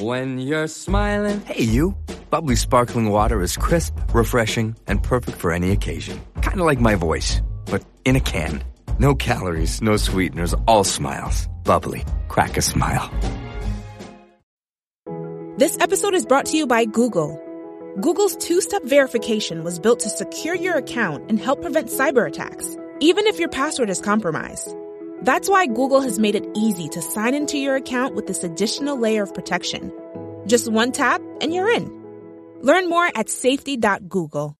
When you're smiling. Hey, you. Bubbly sparkling water is crisp, refreshing, and perfect for any occasion. Kind of like my voice, but in a can. No calories, no sweeteners, all smiles. Bubbly. Crack a smile. This episode is brought to you by Google. Google's two step verification was built to secure your account and help prevent cyber attacks, even if your password is compromised. That's why Google has made it easy to sign into your account with this additional layer of protection. Just one tap and you're in. Learn more at safety.google.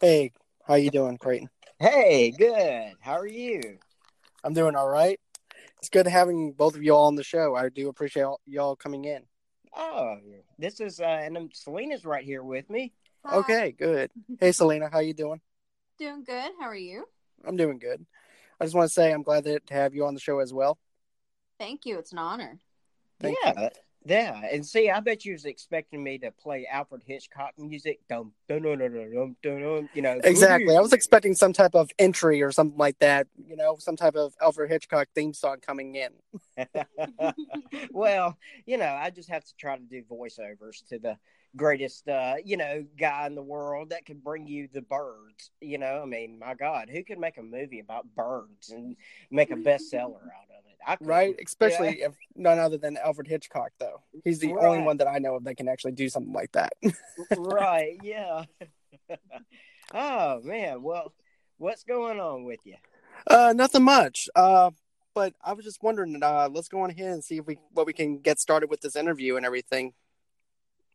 Hey, how you doing, Creighton? Hey, good. How are you? I'm doing all right. It's good having both of y'all on the show. I do appreciate all, y'all coming in. Oh, this is uh, and Selena's right here with me. Hi. Okay, good. Hey, Selena, how you doing? Doing good. How are you? I'm doing good. I just want to say I'm glad to have you on the show as well. Thank you. It's an honor. Thank yeah, yeah. And see, I bet you was expecting me to play Alfred Hitchcock music. Dum dum dum dum dum dum. dum you know, Exactly. I was expecting some type of entry or something like that. You know, some type of Alfred Hitchcock theme song coming in. well, you know, I just have to try to do voiceovers to the greatest, uh, you know, guy in the world that can bring you the birds. You know, I mean, my God, who could make a movie about birds and make a bestseller out of it? Right? Especially Yeah. if none other than Alfred Hitchcock, though. He's the Right. only one that I know of that can actually do something like that. right? Yeah. oh man, well, what's going on with you? Uh, nothing much. Uh, but I was just wondering. Uh, let's go on ahead and see if we what we can get started with this interview and everything.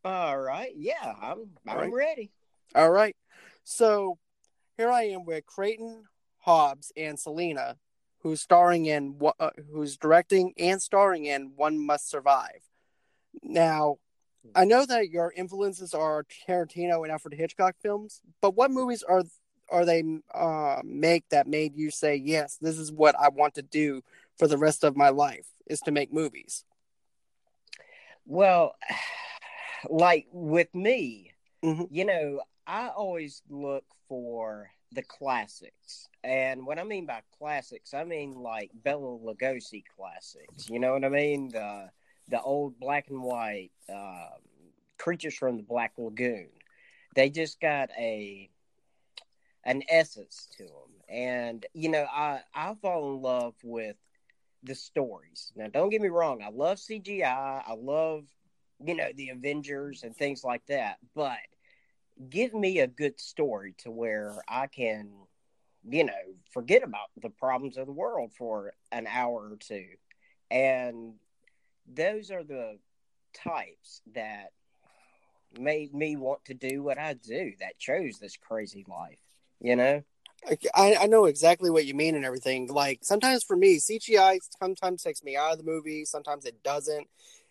All right, yeah, I'm I'm right. ready. All right. So here I am with Creighton Hobbs and Selena, who's starring in uh, who's directing and starring in One Must Survive. Now, I know that your influences are Tarantino and Alfred Hitchcock films, but what movies are are they uh, make that made you say yes, this is what I want to do for the rest of my life is to make movies? Well, like with me, Mhm. you know, I always look for the classics. And what I mean by classics, I mean like Bela Lugosi classics. You know what I mean? The the old black and white um, creatures from the Black Lagoon. They just got a an essence to them. And you know, I I fall in love with the stories. Now, don't get me wrong. I love CGI. I love, you know, the Avengers and things like that. But give me a good story to where I can, you know, forget about the problems of the world for an hour or two. And those are the types that made me want to do what I do, that chose this crazy life, you know? I, I know exactly what you mean and everything. Like sometimes for me, CGI sometimes takes me out of the movie, sometimes it doesn't.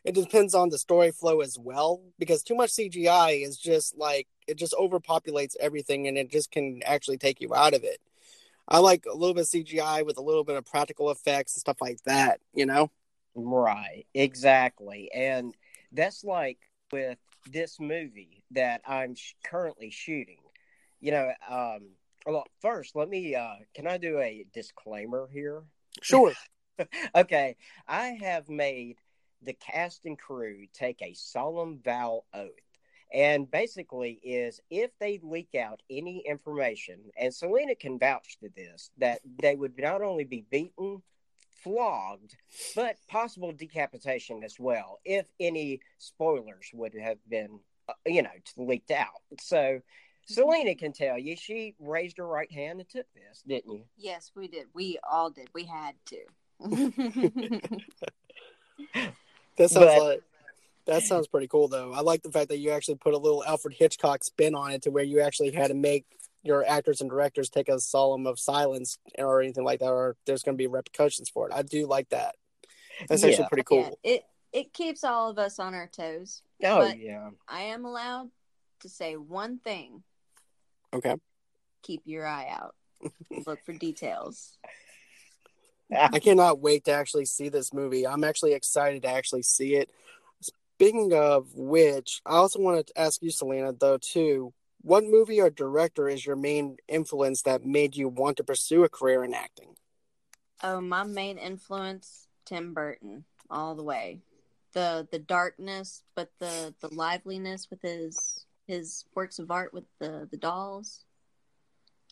It depends on the story flow as well, because too much CGI is just like it just overpopulates everything and it just can actually take you out of it. I like a little bit of CGI with a little bit of practical effects and stuff like that, you know? Right, exactly. And that's like with this movie that I'm sh- currently shooting. You know, um, well, first, let me, uh, can I do a disclaimer here? Sure. okay, I have made the cast and crew take a solemn vow oath. And basically, is if they leak out any information, and Selena can vouch to this, that they would not only be beaten, flogged, but possible decapitation as well, if any spoilers would have been, uh, you know, leaked out. So, Selena can tell you she raised her right hand and took this, didn't you? Yes, we did. We all did. We had to. That sounds But- like that sounds pretty cool though. I like the fact that you actually put a little Alfred Hitchcock spin on it to where you actually had to make your actors and directors take a solemn of silence or anything like that, or there's going to be repercussions for it. I do like that. That's actually Yeah. pretty Yeah, cool. it it keeps all of us on our toes. Oh, But- yeah. I am allowed to say one thing. Okay. Keep your eye out. Look for details. I cannot wait to actually see this movie. I'm actually excited to actually see it. speaking of which, I also wanted to ask you, Selena, though, too. What movie or director is your main influence that made you want to pursue a career in acting? Oh, my main influence, Tim Burton, all the way. The the darkness, but the the liveliness with his his works of art with the the dolls.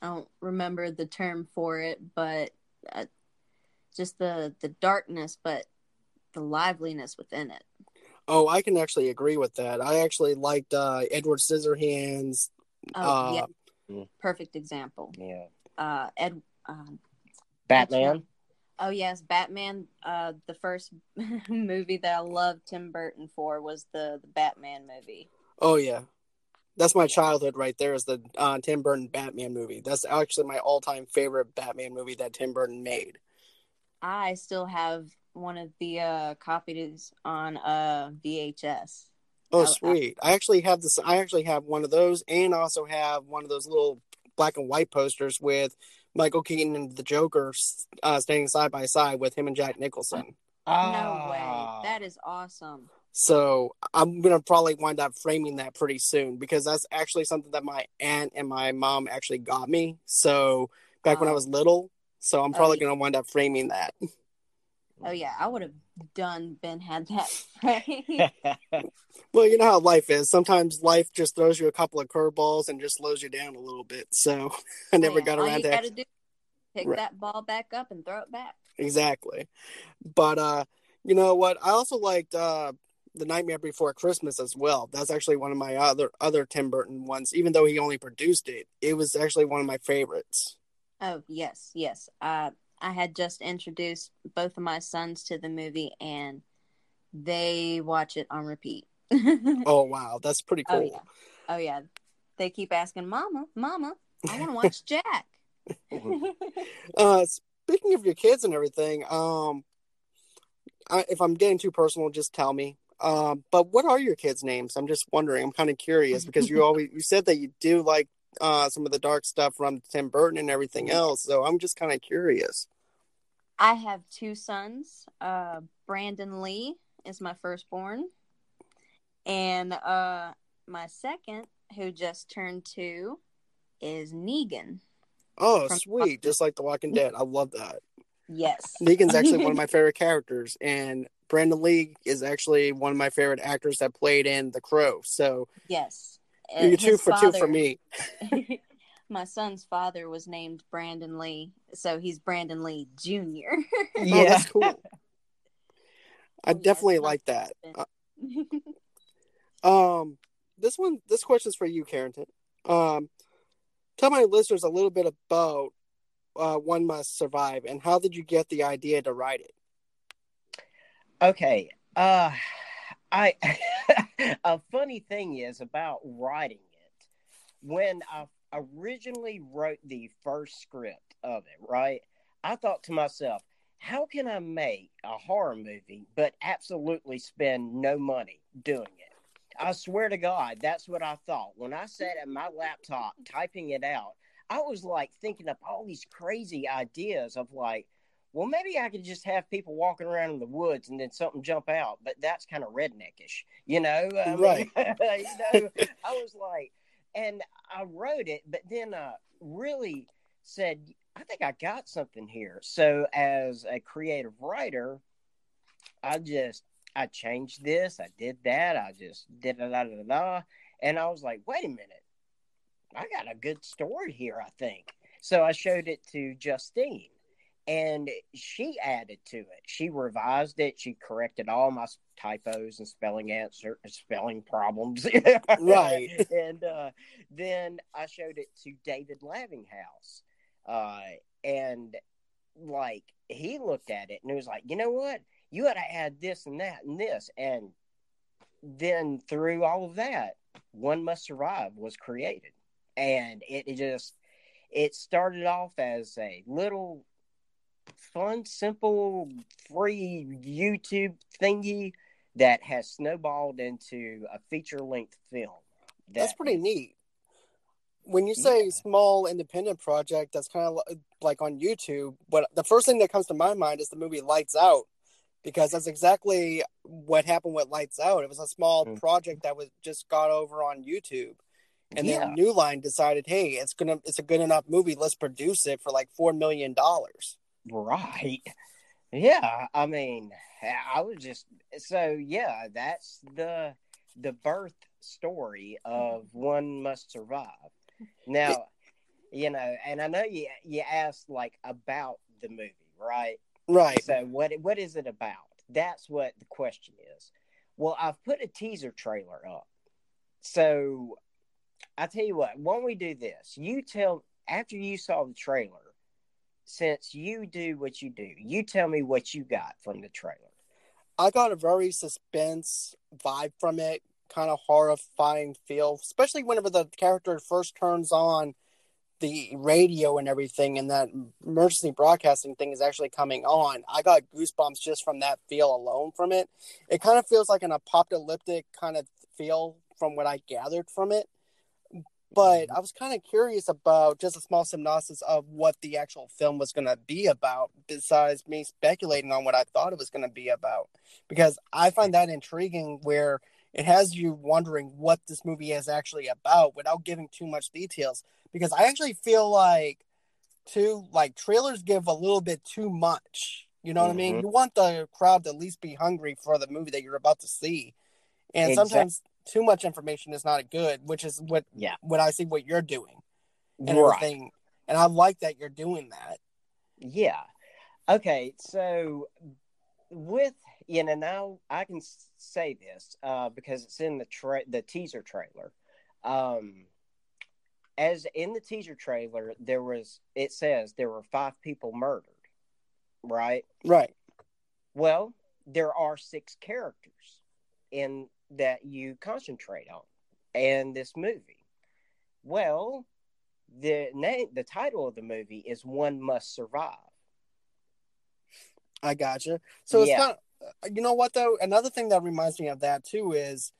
I don't remember the term for it, but uh, just the the darkness, but the liveliness within it. Oh, I can actually agree with that. I actually liked uh, Edward Scissorhands. Oh, uh, yeah, perfect example. Yeah. Uh, Ed. Um, Batman. oh yes, Batman. Uh, the first movie that I loved Tim Burton for was the the Batman movie. Oh yeah, that's my childhood right there. Is the uh, Tim Burton Batman movie? That's actually my all-time favorite Batman movie that Tim Burton made. I still have one of the uh, copies on uh, VHS. Oh, I- sweet! I actually have this. I actually have one of those, and also have one of those little black and white posters with Michael Keaton and the Joker uh, standing side by side with him and Jack Nicholson. No way. Ah. That is awesome. So I'm gonna probably wind up framing that pretty soon because that's actually something that my aunt and my mom actually got me. So back when I Oh. was little, so I'm Oh, probably yeah. gonna wind up framing that. Oh yeah, I would have done been had that frame. Well, you know how life is. Sometimes life just throws you a couple of curveballs and just slows you down a little bit. So I never Man, got all around you to gotta act- do pick Right. that ball back up and throw it back. exactly. But uh, you know what? I also liked uh the Nightmare Before Christmas as well. That's actually one of my other other Tim Burton ones. Even though he only produced it, it was actually one of my favorites. Oh yes, yes. Uh, I had just introduced both of my sons to the movie, and they watch it on repeat. Oh wow, that's pretty Oh cool. yeah, oh yeah. They keep asking, "Mama, Mama, I want to watch Jack." Uh, speaking of your kids and everything, um, I, if I'm getting too personal, just tell me. Um, but what are your kids' names? I'm just wondering. I'm kind of curious because you always you said that you do like uh some of the dark stuff from Tim Burton and everything else. So I'm just kind of curious. I have two sons. Uh, Brandon Lee is my firstborn, and uh, my second, who just turned two, is Negan. Oh, sweet! Just like The Walking Dead. I love that. Yes, Negan's actually one of my favorite characters, and Brandon Lee is actually one of my favorite actors that played in The Crow. So yes. Uh, you're two his for two for me. my son's father was named Brandon Lee, so he's Brandon Lee Jr. Oh, yeah. that's cool. I definitely it's not like that. Uh, Um, this one, this question is for you, Carrington. Um, tell my listeners a little bit about uh, One Must Survive and how did you get the idea to write it? Okay. Uh I a funny thing is about writing it. When I originally wrote the first script of it, right? I thought to myself, how can I make a horror movie but absolutely spend no money doing it? I swear to God, that's what I thought. When I sat at my laptop typing it out, I was like thinking up all these crazy ideas of like, well, maybe I could just have people walking around in the woods and then something jump out, but that's kind of redneckish, you know? I mean, Right. you know, I was like, and I wrote it, but then I really said, I think I got something here. So as a creative writer, I just I changed this, I did that, I just did da da da da, and I was like, wait a minute, I got a good story here, I think. So I showed it to Justine, and she added to it. She revised it. She corrected all my typos and spelling answer spelling problems. Right. and uh, then I showed it to David Lavinghouse, uh, and like he looked at it and he was like, you know what? You got to add this and that and this, and then through all of that, One Must Survive was created, and it, it just it started off as a little fun, simple, free YouTube thingy that has snowballed into a feature length film. That's pretty is- neat. When you say Yeah. small independent project, that's kind of like on YouTube. But the first thing that comes to my mind is the movie Lights Out. because that's exactly what happened with Lights Out. It was a small Mm. project that was just got over on YouTube. And Yeah. then New Line decided, hey, it's gonna it's a good enough movie, let's produce it for like four million dollars. Right. Yeah, I mean, I was just so yeah, that's the the birth story of One Must Survive. Now, you know, and I know you you asked like about the movie, right? Right. So what what is it about? That's what the question is. Well, I've put a teaser trailer up. So I tell you what, why don't we do this? You tell after you saw the trailer, since you do what you do, you tell me what you got from the trailer. I got a very suspense vibe from it, kind of horrifying feel, especially whenever the character first turns on the radio and everything, and that emergency broadcasting thing is actually coming on. I got goosebumps just from that feel alone from it. It kind of feels like an apocalyptic kind of feel from what I gathered from it. But I was kind of curious about just a small synopsis of what the actual film was going to be about, besides me speculating on what I thought it was going to be about. Because I find that intriguing where it has you wondering what this movie is actually about without giving too much details. Because I actually feel like, too, like trailers give a little bit too much. You know what I mean? Mhm. You want the crowd to at least be hungry for the movie that you're about to see. And Exact- sometimes too much information is not good, which is what Yeah. what I see what you're doing and Right. everything. And I like that you're doing that. Yeah. Okay. So with you know now I can say this uh, because it's in the tra- the teaser trailer. Um, as in the teaser trailer, there was it says there were five people murdered, right? Right. Well, there are six characters in that you concentrate on and this movie. Well, the name the title of the movie is One Must Survive. I gotcha. So it's Yeah. kind of, you know what though? Another thing that reminds me of that too is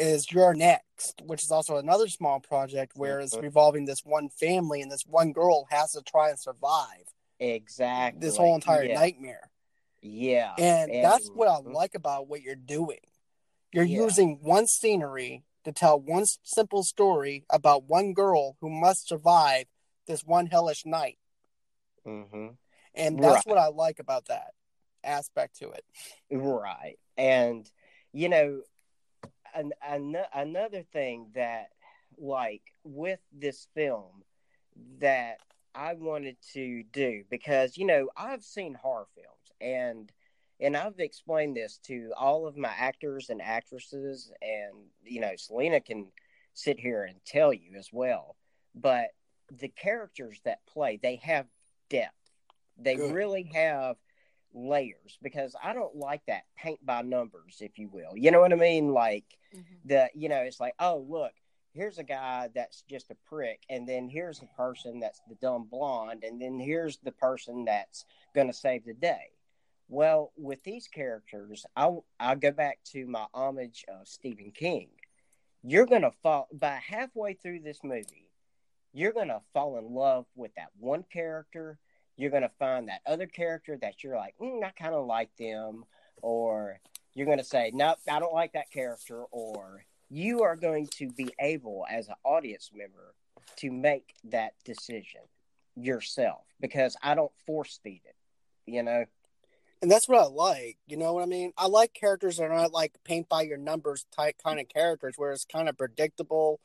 is You're Next, which is also another small project where it's Mhm. revolving this one family and this one girl has to try and survive Exactly. this whole entire yeah. nightmare. Yeah. And that's what I Mhm. like about what you're doing. You're Yeah. using one scenery to tell one simple story about one girl who must survive this one hellish night. Mhm. And that's Right. what I like about that aspect to it. Right. And you know, an, an, another thing that like with this film that I wanted to do because you know, I've seen horror films and and I've explained this to all of my actors and actresses and you know, Selena can sit here and tell you as well. But the characters that play, they have depth. They Good. really have layers because I don't like that paint by numbers, if you will. You know what I mean? Like mm-hmm. the you know, it's like, oh look, here's a guy that's just a prick, and then here's a person that's the dumb blonde, and then here's the person that's gonna save the day. Well, with these characters, I I go back to my homage of Stephen King. You're gonna fall by halfway through this movie, you're gonna fall in love with that one character you're going to find that other character that you're like, mm, I kind of like them, or you're going to say, nope, I don't like that character, or you are going to be able, as an audience member, to make that decision yourself because I don't force feed it, you know? And that's what I like. You know what I mean? I like characters that are not like paint by your numbers type kind of characters where it's kind of predictable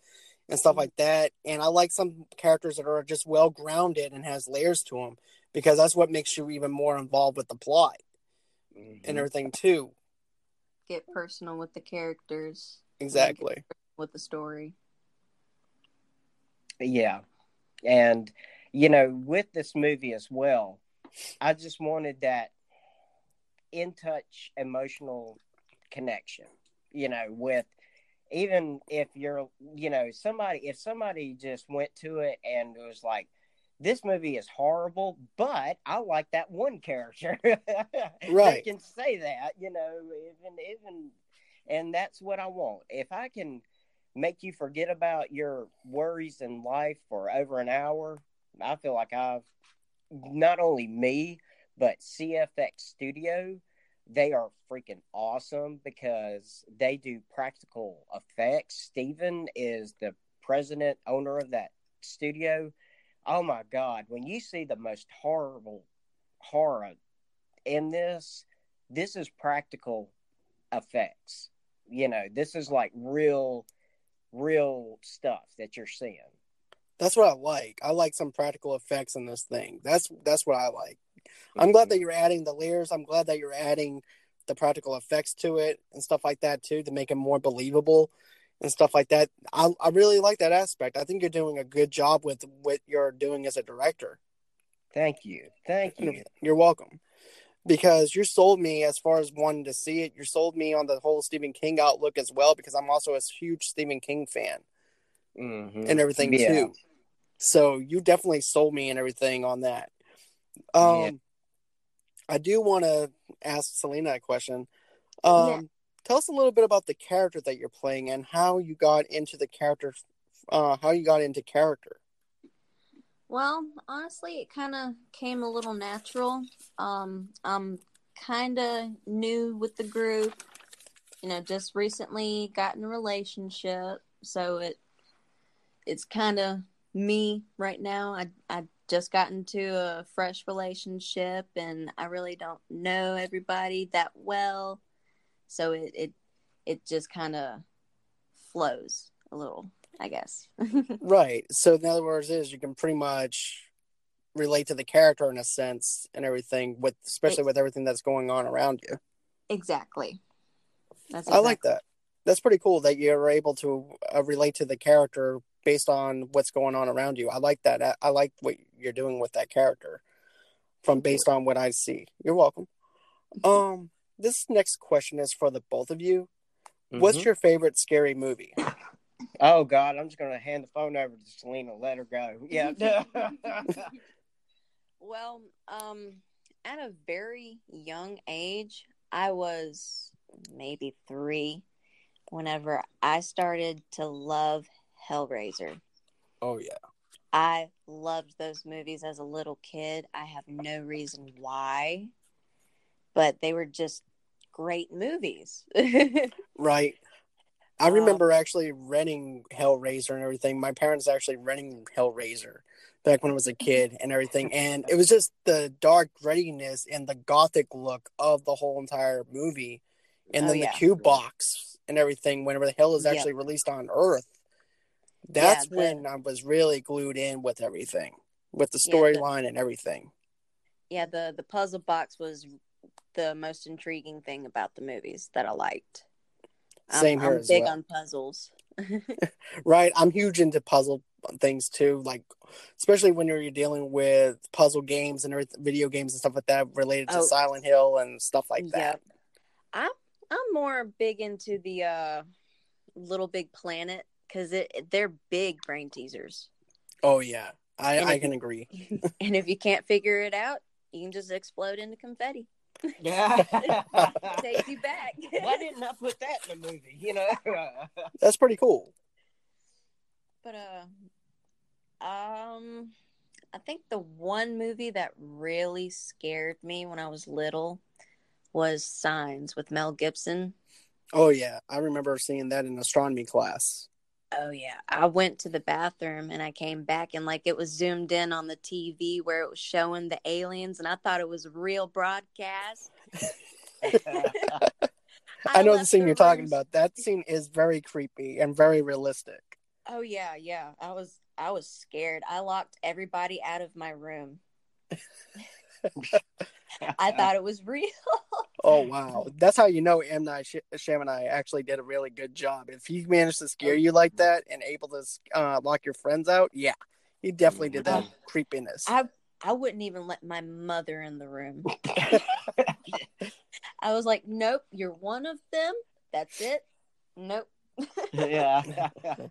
and stuff mm-hmm. like that. And I like some characters that are just well grounded and has layers to them because that's what makes you even more involved with the plot and mm-hmm. everything too. Get personal with the characters, Exactly. with the story. Yeah. And, you know, with this movie as well, I just wanted that in touch emotional connection, you know, with even if you're, you know, somebody, if somebody just went to it and was like, this movie is horrible, but I like that one character. Right. They can say that, you know, even, even, and that's what I want. If I can make you forget about your worries in life for over an hour, I feel like I've not only me, but CFX Studio they are freaking awesome because they do practical effects. Steven is the president, owner of that studio. Oh my God. When you see the most horrible horror in this, this is practical effects. You know, this is like real, real stuff that you're seeing. That's what I like. I like some practical effects in this thing. That's that's what I like. I'm glad that you're adding the layers. I'm glad that you're adding the practical effects to it and stuff like that too to make it more believable and stuff like that. I, I really like that aspect. I think you're doing a good job with what you're doing as a director. Thank you. Thank you. You're welcome. Because you sold me as far as wanting to see it. You sold me on the whole Stephen King outlook as well, because I'm also a huge Stephen King fan Mhm. and everything Yeah. too. So you definitely sold me and everything on that. Um, Yeah. I do want to ask Selena a question. Um, Yeah. Tell us a little bit about the character that you're playing and how you got into the character. Uh, how you got into character. Well, honestly, it kind of came a little natural. Um, I'm kind of new with the group. You know, just recently got in a relationship, so it it's kind of me right now. I I just got into a fresh relationship, and I really don't know everybody that well, so it it it just kind of flows a little, I guess. Right. So in other words, is you can pretty much relate to the character in a sense and everything with especially with everything that's going on around you. exactly. That's I like that. That's pretty cool that you're able to uh, relate to the character based on what's going on around you. I like that. I, I like what you're doing with that character from based on what I see. You're welcome. Um, this next question is for the both of you. What's Mhm. your favorite scary movie? Oh God, I'm just gonna hand the phone over to Selena. Let her go. Yeah. Well, um, at a very young age, I was maybe three whenever I started to love Hellraiser. Oh yeah. I loved those movies as a little kid. I have no reason why, but they were just great movies. Right. I Um, remember actually renting Hellraiser and everything. My parents actually renting Hellraiser back when I was a kid and everything. And it was just the dark grittiness and the gothic look of the whole entire movie. And Oh, then yeah. the cube box and everything, whenever the hell is actually released on Earth. That's the- when I was really glued in with everything, with the Yeah, storyline and everything. yeah, the the puzzle box was the most intriguing thing about the movies that I liked. I'm- Same here I'm big well. on puzzles. Right. I'm huge into puzzle things too, like especially when you're dealing with puzzle games and video games and stuff like that related to Oh. Silent Hill and stuff like that. I'm I'm more big into the uh Little Big Planet because it it- they're big brain teasers, Oh yeah, I And I if can you- agree. and if you can't figure it out, you can just explode into confetti. yeah. Takes you back. Why didn't I put that in the movie? You know. That's pretty cool. But uh, um, I think the one movie that really scared me when I was little was Signs with Mel Gibson. Oh yeah, I remember seeing that in astronomy class. Oh yeah, I went to the bathroom and I came back and like it was zoomed in on the TV where it was showing the aliens and I thought it was real broadcast. I, know the scene you're talking about. That scene is very creepy and very realistic. Oh yeah, yeah. I was I was scared. I locked everybody out of my room. I thought it was real. Oh wow, that's how you know M Night Sh- Shyamalan actually did a really good job. If he managed to scare you like that and able to uh, lock your friends out, yeah, he definitely did that creepiness. I I wouldn't even let my mother in the room. I was like, "Nope, you're one of them. That's it. Nope." yeah.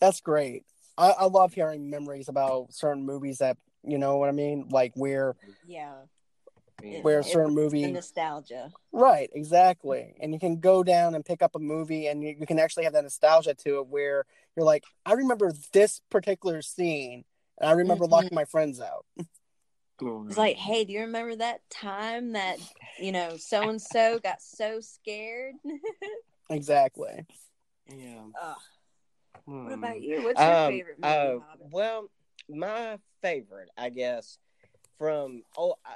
That's great. I, I love hearing memories about certain movies that you know what I mean, like where Yeah. where a It- certain The movie, nostalgia. right? Exactly, and you can go down and pick up a movie, and you, you can actually have that nostalgia to it, where you're like, I remember this particular scene, and I remember Mhm. locking my friends out. It's like, hey, do you remember that time that you know so and so got so scared? Exactly. yeah. Ugh. Hmm. What about you? What's your Um, favorite movie? oh, Hobbit? well, my favorite, I guess, from oh, I,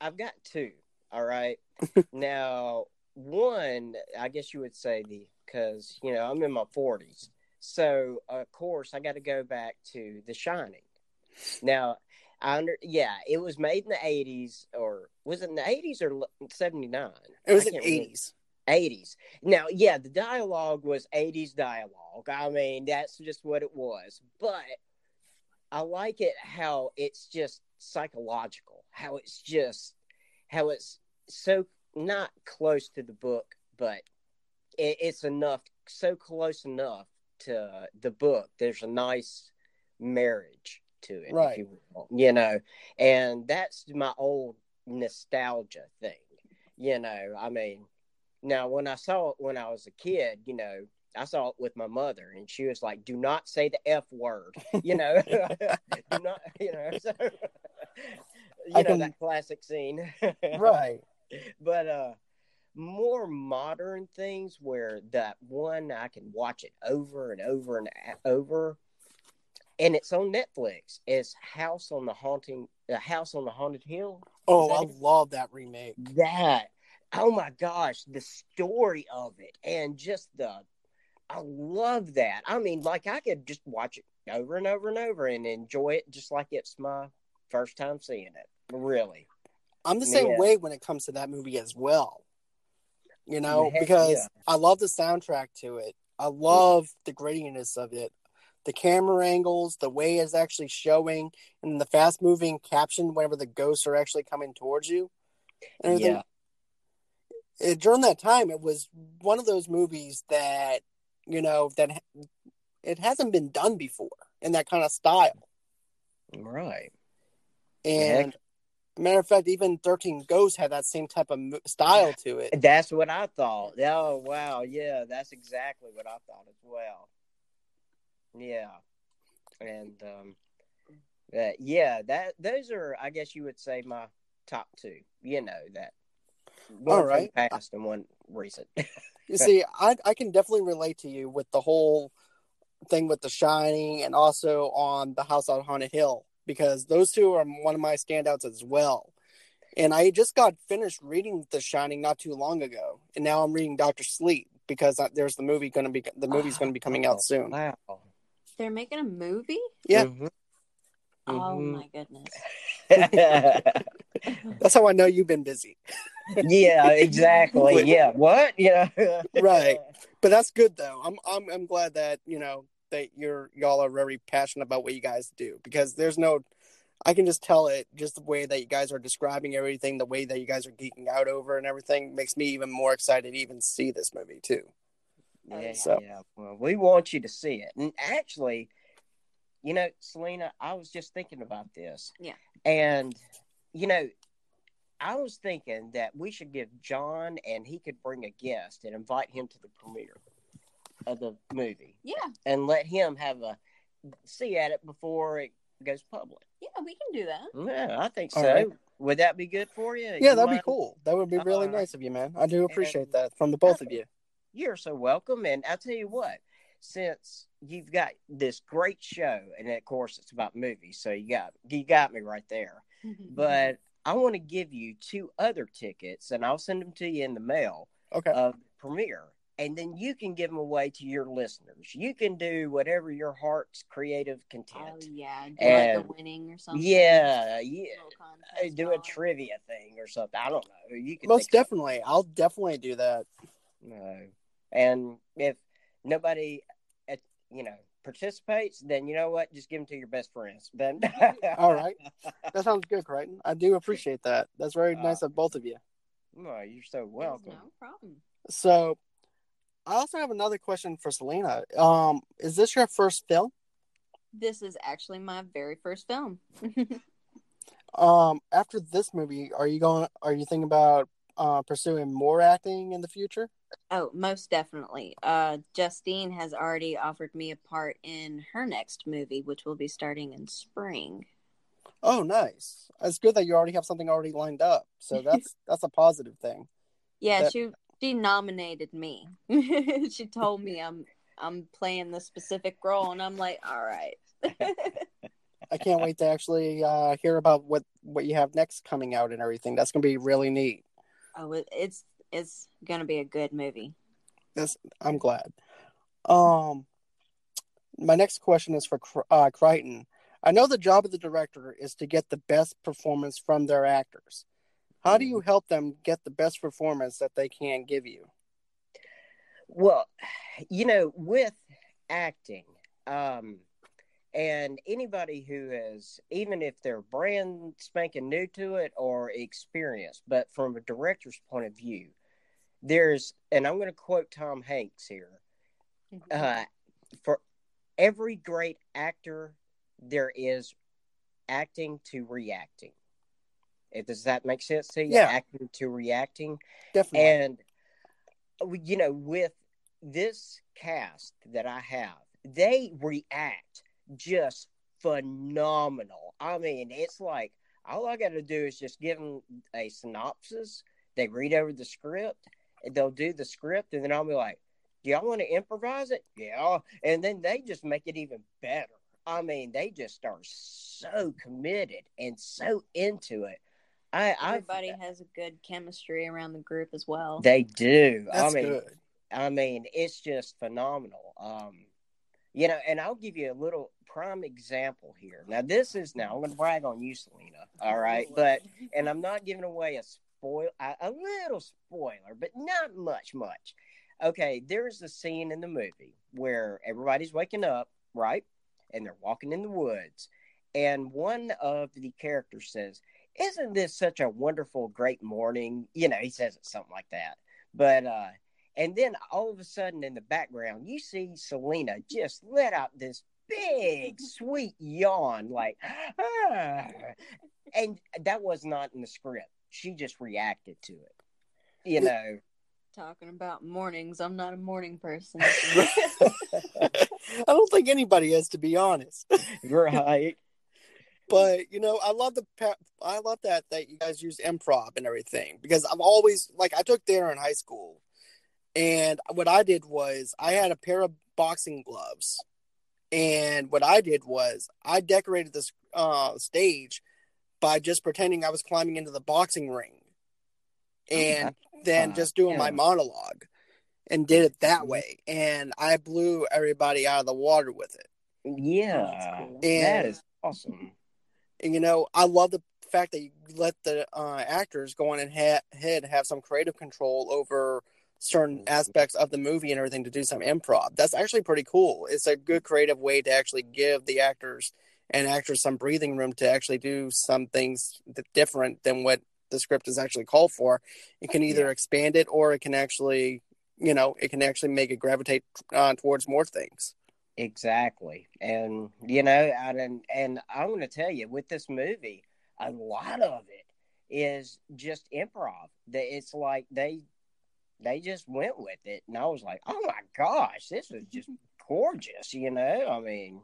I've got two. All right. now, one, I guess you would say the because you know I'm in my forties, so of course I got to go back to The Shining. Now, I under yeah, it was made in the eighties, or was it in the eighties or seventy nine? It was in the 80s. 80s. Now, yeah, the dialogue was 80s dialogue. I mean, that's just what it was. But I like it how it's just psychological, how it's just, how it's so not close to the book, but it, it's enough, so close enough to the book. There's a nice marriage to it, Right. if you will, you know, and that's my old nostalgia thing. You know, I mean, now, when I saw it when I was a kid, you know, I saw it with my mother, and she was like, "Do not say the f word," you know. Do not, you know. So, you I know can- that classic scene, Right. But uh, more modern things where that one I can watch it over and over and over, and it's on Netflix. It's House on the Haunting, the House on the Haunted Hill Oh, I it? love that remake. that oh my gosh the story of it and just the i love that i mean like i could just watch it over and over and over and enjoy it just like it's my first time seeing it really I'm the same Yeah. way when it comes to that movie as well. You know, Heck because yeah. I love the soundtrack to it. I love the grittiness of it, the camera angles, the way it's actually showing, and the fast moving caption whenever the ghosts are actually coming towards you. And yeah It, during that time, it was one of those movies that you know that it hasn't been done before in that kind of style. right. And matter of fact, even Thirteen Ghosts had that same type of style to it. that's what i thought. Oh wow. Yeah that's exactly what i thought as well. Yeah. And um uh, yeah that those are i guess you would say my top two you know that one All right. past and one recent You see, I I can definitely relate to you with the whole thing with The Shining and also on The House on Haunted Hill because those two are one of my standouts as well. And I just got finished reading The Shining not too long ago, and now I'm reading Doctor Sleep because there's the movie going to be the movie's going to be coming out soon. wow They're making a movie? Yeah. Mhm. Oh Mhm. my goodness. That's how I know you've been busy. yeah, exactly. Yeah. What? Yeah. Right. But that's good though. I'm I'm I'm glad that you know that you're y'all are very passionate about what you guys do because there's no. I can just tell it just the way that you guys are describing everything, the way that you guys are geeking out over and everything makes me even more excited to even see this movie too. Yeah, So- yeah. Well, we want you to see it. And actually, you know, Selena, I was just thinking about this. Yeah. And, you know, I was thinking that we should give John and he could bring a guest and invite him to the premiere of the movie Yeah, and let him have a see at it before it goes public. yeah, we can do that. Yeah, I think All so. right. Would that be good for you? Yeah, You that'd be cool. That would be really All right. nice of you, man. I do appreciate And- that from the both of you. You're so welcome. And I'll tell you what, since you've got this great show, and of course it's about movies, so you got you got me right there. But I want to give you two other tickets, and I'll send them to you in the mail Okay. of premiere. And then you can give them away to your listeners. You can do whatever your heart's creative content. oh yeah, do like a winning or something. yeah, yeah. Uh, Do a trivia thing or something. I don't know. You can Most definitely. I'll definitely do that. No. And if nobody, you know, participates, then you know what? Just give them to your best friends. Then, All right. That sounds good, Crichton. I do appreciate that. That's very Uh, nice of both of you. No, you're so welcome. No problem. So, I also have another question for Selena. Um, is this your first film? This is actually my very first film. Um, after this movie, are you going? Are you thinking about uh, pursuing more acting in the future? oh, most definitely. Uh, Justine has already offered me a part in her next movie, which will be starting in spring. Oh, nice. It's good that you already have something already lined up. So that's that's a positive thing. Yeah, That- she she nominated me. she told me I'm I'm playing the specific role, and I'm like, all right. I can't wait to actually uh, hear about what what you have next coming out and everything. That's gonna be really neat. Oh, it's it's gonna be a good movie. That's I'm glad. Um, my next question is for uh, Crichton. I know the job of the director is to get the best performance from their actors. How do you help them get the best performance that they can give you? Well, you know, with acting, um, and anybody who is, even if they're brand spanking new to it or experienced, but from a director's point of view, there's, and I'm going to quote Tom Hanks here uh, for every great actor, there is acting to reacting. If does that make sense to you? Yeah. Acting to reacting. Definitely. And uh, you know, with this cast that I have, they react just phenomenal. I mean, it's like all I got to do is just give them a synopsis. They read over the script, and they'll do the script, and then I'll be like, "Do y'all want to improvise it?" Yeah, and then they just make it even better. I mean, they just are so committed and so into it. I, I Everybody has a good chemistry around the group as well. they do. That's I mean, good. I mean, it's just phenomenal. Um, you know, and I'll give you a little prime example here. Now, this is now I'm going to brag on you, Selena. All right, but and I'm not giving away a spoil, a, little spoiler, but not much, much. Okay, there's a scene in the movie where everybody's waking up, right, and they're walking in the woods, and one of the characters says, "Isn't this such a wonderful, great morning?" You know, he says it something like that, but uh and then all of a sudden in the background, you see Selena just let out this big, sweet yawn, like, ah. and that was not in the script. She just reacted to it. You know, Talking about mornings, I'm not a morning person. I don't think anybody is, to be honest. right? But you know, I love the I love that that you guys use improv and everything because I've always like I took theater in high school, and what I did was I had a pair of boxing gloves, and what I did was I decorated this uh, stage by just pretending I was climbing into the boxing ring, and then just doing my monologue, and did it that way, and I blew everybody out of the water with it. Yeah, that's cool. And- is awesome. And you know, I love the fact that you let the uh, actors go on and ha- ahead and have some creative control over certain aspects of the movie and everything to do some improv. That's actually pretty cool. It's a good creative way to actually give the actors and actors some breathing room to actually do some things that different than what the script is actually called for. It can either expand it or it can actually, you know, it can actually make it gravitate uh, towards more things. Exactly. And you know, and and, and I'm going to tell you with this movie, a lot of it is just improv. That it's like they they just went with it, and I was like, oh my gosh, this is just gorgeous. You know, I mean,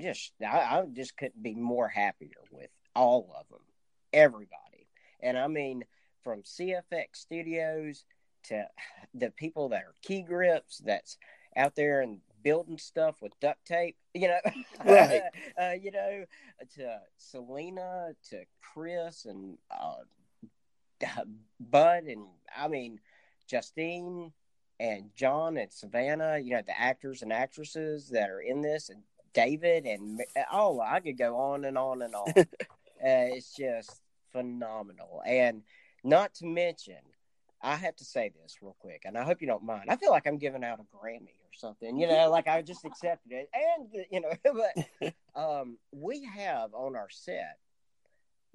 just I, I just couldn't be more happier with all of them, everybody, and I mean from CFX Studios to the people that are key grips that's out there and building stuff with duct tape, you know, Right. uh, you know, to Selena, to Chris, and uh, Bud, and I mean Justine and John and Savannah, you know, the actors and actresses that are in this, and David, and oh, I could go on and on and on. uh, it's just phenomenal, and not to mention. I have to say this real quick, and I hope you don't mind. I feel like I'm giving out a Grammy or something, you know, like I just accepted it, and you know, but um, we have on our set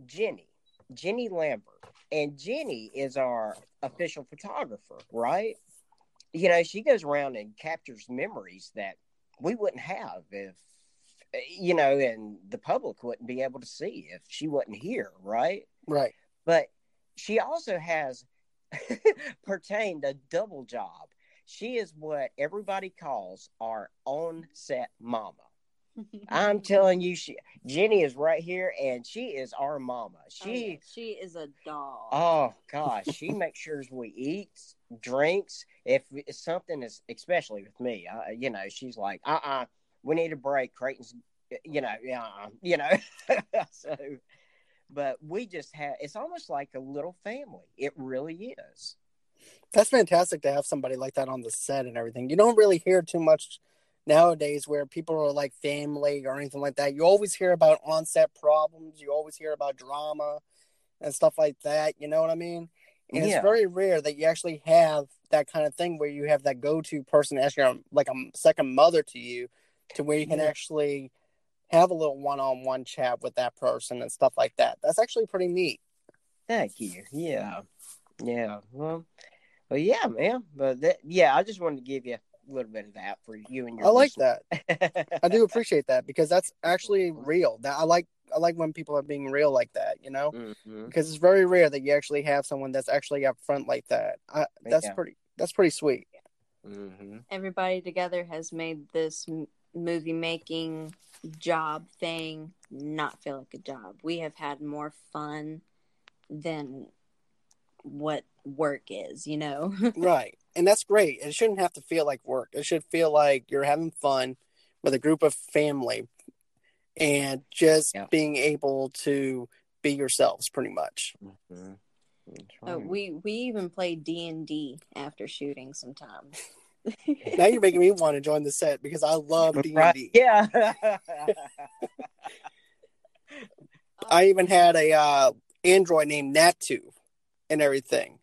Jenny, Jenny Lambert, and Jenny is our official photographer, right? You know, she goes around and captures memories that we wouldn't have if, you know, and the public wouldn't be able to see if she wasn't here, right? Right. But she also has pertained a double job. She is what everybody calls our on set mama. I'm telling you, she Jenny is right here, and she is our mama. Oh, She, yeah, she is a doll. oh gosh, she makes sure we eat, drinks. If, if something is, especially with me, uh, you know, she's like, uh, uh we need a break. Creighton's, you know, yeah, uh, you know. so, but we just have. It's almost like a little family. It really is. That's fantastic to have somebody like that on the set and everything. You don't really hear too much nowadays where people are like family or anything like that. You always hear about on-set problems. You always hear about drama and stuff like that. You know what I mean? And Yeah. it's very rare that you actually have that kind of thing where you have that go-to person as your like a second mother to you, to where you can Yeah. actually have a little one-on-one chat with that person and stuff like that. That's actually pretty neat. Thank you. Yeah, yeah. Well, well, yeah, man. But that, yeah, I just wanted to give you little bit of that for you and your. I like listeners. that. I do appreciate that because that's actually real. That I like. I like when people are being real like that. You know, Mhm. because it's very rare that you actually have someone that's actually up front like that. I, that's Yeah. pretty. That's pretty sweet. Mhm. Everybody together has made this m- movie making job thing not feel like a job. We have had more fun than what work is, you know? right, and that's great. It shouldn't have to feel like work. It should feel like you're having fun with a group of family, and just Yeah. being able to be yourselves, pretty much. Mhm. Uh, we we even played D and D after shooting sometimes. now you're making me want to join the set because I love D and Right. D. Yeah. I even had a uh, android named Natu and everything.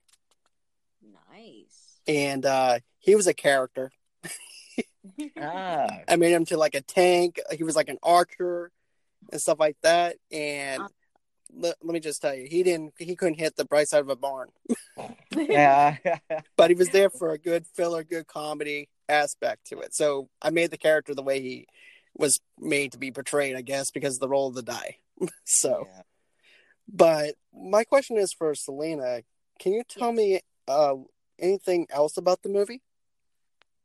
Nice. And uh, he was a character. ah, I made him to like a tank. He was like an archer and stuff like that. And Uh. let, let me just tell you, he didn't. He couldn't hit the bright side of a barn, yeah. but he was there for a good filler, good comedy aspect to it. So I made the character the way he was made to be portrayed, I guess, because of the roll of the die. so, Yeah. but my question is for Selena. Can you tell me uh, anything else about the movie?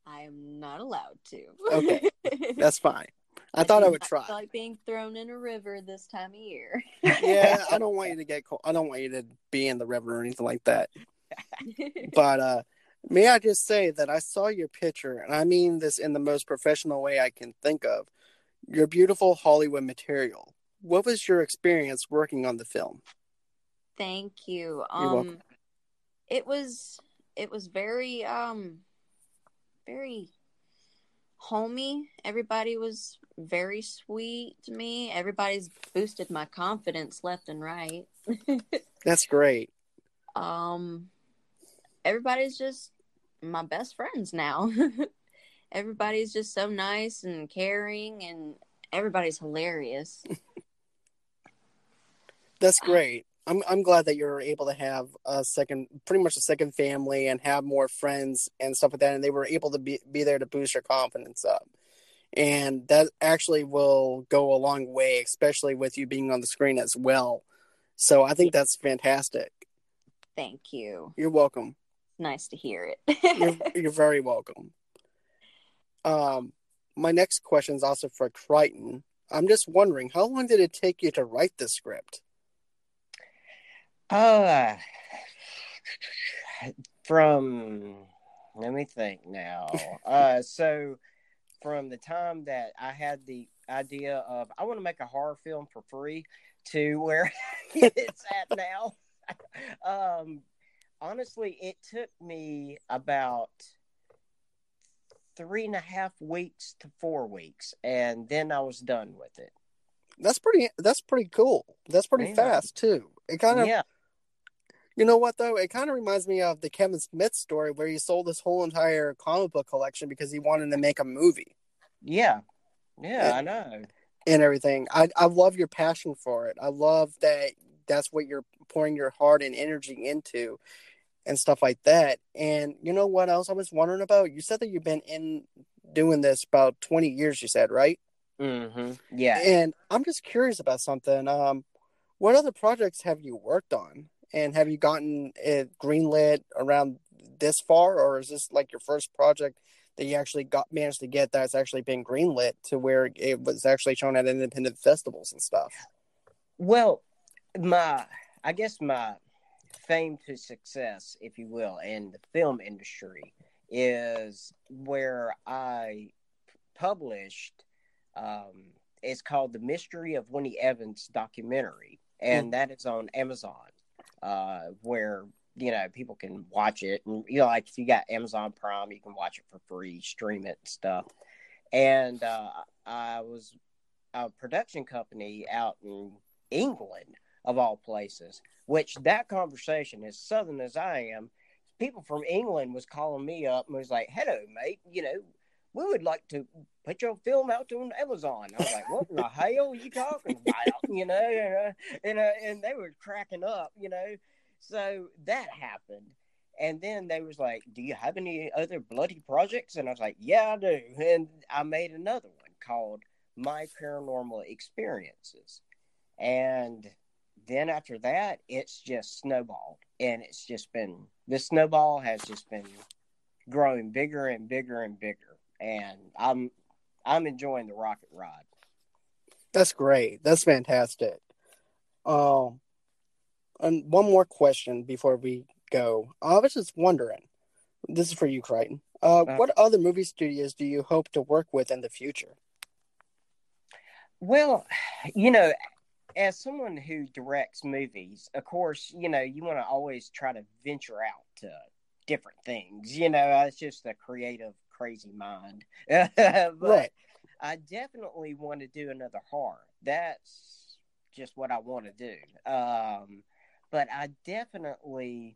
I am not allowed to. Okay. That's fine. I thought I would try. feel like being thrown in a river this time of year. yeah, I don't want you to get cold. I don't want you to be in the river or anything like that. But uh may I just say that I saw your picture, and I mean this in the most professional way I can think of. Your beautiful Hollywood material. What was your experience working on the film? Thank you. You're Um welcome. it was it was very um very homey. Everybody was very sweet to me. Everybody's boosted my confidence left and right. That's great. um everybody's just my best friends now. everybody's just so nice and caring and everybody's hilarious. That's great. I'm I'm glad that you're able to have a second, pretty much a second family, and have more friends and stuff like that. And they were able to be be there to boost your confidence up, and that actually will go a long way, especially with you being on the screen as well. So I think that's fantastic. Thank you. You're welcome. Nice to hear You're it. you're very welcome. Um, my next question is also for Crichton. I'm just wondering, how long did it take you to write the script? Uh, from let me think now. uh, so from the time that I had the idea of I want to make a horror film for free to where it's at now. um, honestly, it took me about three and a half weeks to four weeks, and then I was done with it. That's pretty. That's pretty cool. That's pretty Yeah. fast too. It kind of yeah, You know what though? It kind of reminds me of the Kevin Smith story where he sold his whole entire comic book collection because he wanted to make a movie yeah, yeah. I know. and everything. I I love your passion for it. I love that that's what you're pouring your heart and energy into and stuff like that. And you know what else I was wondering about? You said that you've been in doing this about 20 years you said, right? hmm Yeah. And I'm just curious about something. Um what other projects have you worked on? And have you gotten it greenlit around this far or is this like your first project that you actually got managed to get that's actually been greenlit to where it was actually shown at independent festivals and stuff. Well, my I guess my fame to success, if you will, in the film industry is where I published. Um, it's called the Mystery of Winnie Evans documentary, and Mm. that is on Amazon, uh, where you know people can watch it. And you know, like if you got Amazon Prime, you can watch it for free, stream it and stuff. And uh, I was a production company out in England, of all places. Which that conversation, as southern as I am, people from England was calling me up and was like, "Hello, mate. You know, we would like to put your film out on Amazon." I was like, "What in the hell are you talking about?" You know, and uh, and, uh, and they were cracking up. You know, so that happened. And then they was like, "Do you have any other bloody projects?" And I was like, "Yeah, I do." And I made another one called My Paranormal Experiences. And then after that, it's just snowballed, and it's just been the snowball has just been growing bigger and bigger and bigger, and I'm I'm enjoying the rocket ride. That's great. That's fantastic. Um, and one more question before we go. I was just wondering. This is for you, Crichton. Uh, Uh, what other movie studios do you hope to work with in the future? Well, you know, as someone who directs movies, of course, you know, you want to always try to venture out to different things. You know, it's just a creative, crazy mind. but Right. I definitely want to do another horror. That's just what I want to do. Um, but I definitely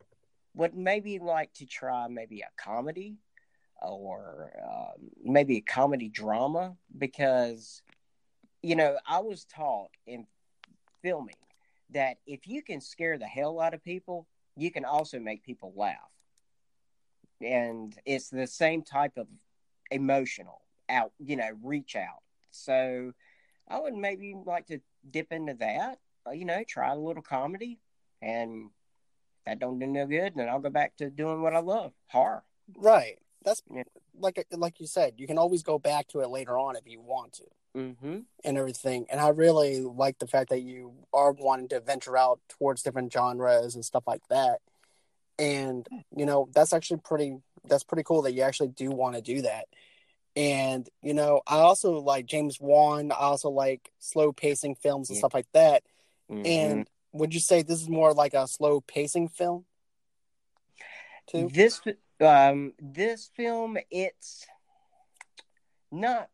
would maybe like to try maybe a comedy or um, maybe a comedy drama because you know I was taught in filming that if you can scare the hell out of people, you can also make people laugh, and it's the same type of emotional out, you know, reach out. So I would maybe like to dip into that, uh, you know, try a little comedy, and if that don't do no good, then I'll go back to doing what I love, horror. Right. That's Yeah. like like you said. You can always go back to it later on if you want to, Mm-hmm. and everything. And I really like the fact that you are wanting to venture out towards different genres and stuff like that. And you know that's actually pretty. That's pretty cool that you actually do want to do that. And you know, I also like James Wan. I also like slow pacing films and stuff like that. Mm-hmm. And would you say this is more like a slow pacing film? Too. This um this film it's not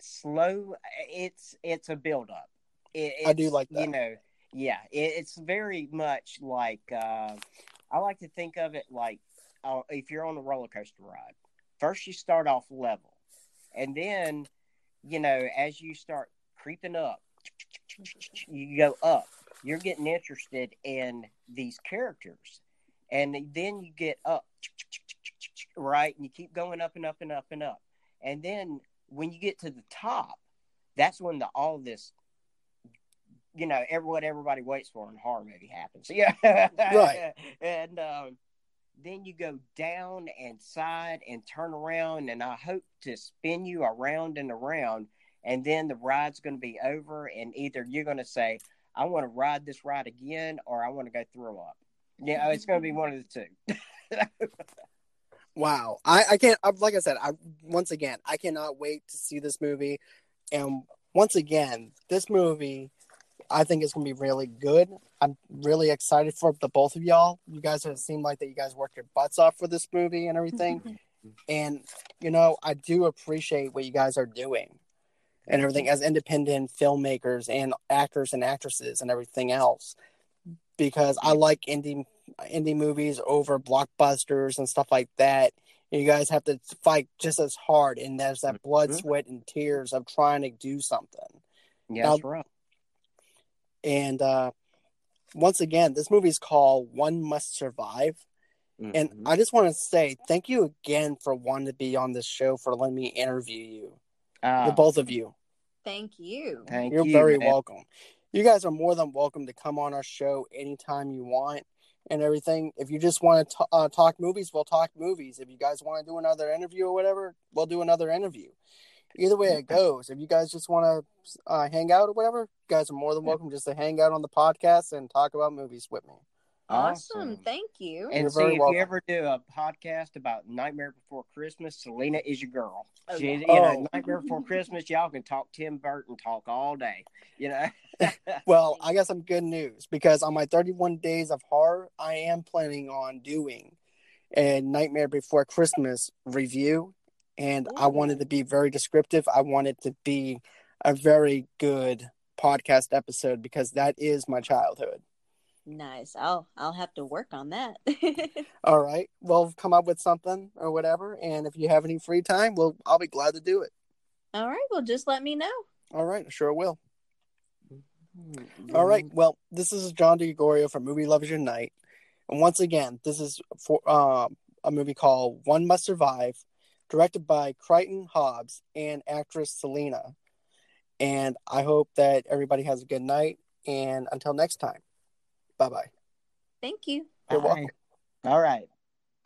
slow. It's it's a build up. It, I do like that. You know, yeah. It, it's very much like uh, I like to think of it like uh, if you're on a roller coaster ride. First, you start off level, and then you know as you start creeping up, you go up. You're getting interested in these characters, and then you get up, right? And you keep going up and up and up and up, and then when you get to the top, that's when the all this, you know, every what everybody waits for in a horror movie happens. Yeah, Right. And um, then you go down and side and turn around, and I hope to spin you around and around, and then the ride's going to be over, and either you're going to say, "I want to ride this ride again," or "I want to go throw up." You know, it's going to be one of the two. Wow, I I can't. Like I said, I once again I cannot wait to see this movie, and once again, this movie I think it's gonna be really good. I'm really excited for the both of y'all. You guys have seemed like that. You guys worked your butts off for this movie and everything, and you know I do appreciate what you guys are doing and everything as independent filmmakers and actors and actresses and everything else because I like indie indie movies over blockbusters and stuff like that. You guys have to fight just as hard, and there's that blood, Mhm. sweat, and tears of trying to do something. Yeah, that's right. And uh, once again, this movie is called One Must Survive. And Mhm. I just want to say thank you again for wanting to be on this show, for letting me interview you, Ah, the both of you. Thank you. Thank You're you, very man. welcome. You guys are more than welcome to come on our show anytime you want. and everything. If you just want to uh, talk movies, we'll talk movies. If you guys want to do another interview or whatever, we'll do another interview. Either way it goes. If you guys just want to uh, hang out or whatever, you guys are more than welcome just to hang out on the podcast and talk about movies with me. Awesome. Thank you. And You're see, if welcome. you ever do a podcast about Nightmare Before Christmas, Selena is your girl. Oh, she, yeah. you Oh. know, Nightmare Before Christmas, y'all can talk Tim Burton talk all day. You know. Well, I got some good news because on my 31 days of horror, I am planning on doing a Nightmare Before Christmas review, and I wanted to be very descriptive. I wanted to be a very good podcast episode because that is my childhood. Nice. I'll I'll have to work on that. All right, we'll come up with something or whatever, and if you have any free time, well, I'll be glad to do it. All right. Well, just let me know. All right, sure will. All right. Well, this is John DiGregorio from Movie Lovers Unite. And once again, this is for um, a movie called One Must Survive, directed by Crichton Hobbs and actress Selena. And I hope that everybody has a good night. And until next time, bye bye. Thank you. You're Bye. welcome. All right.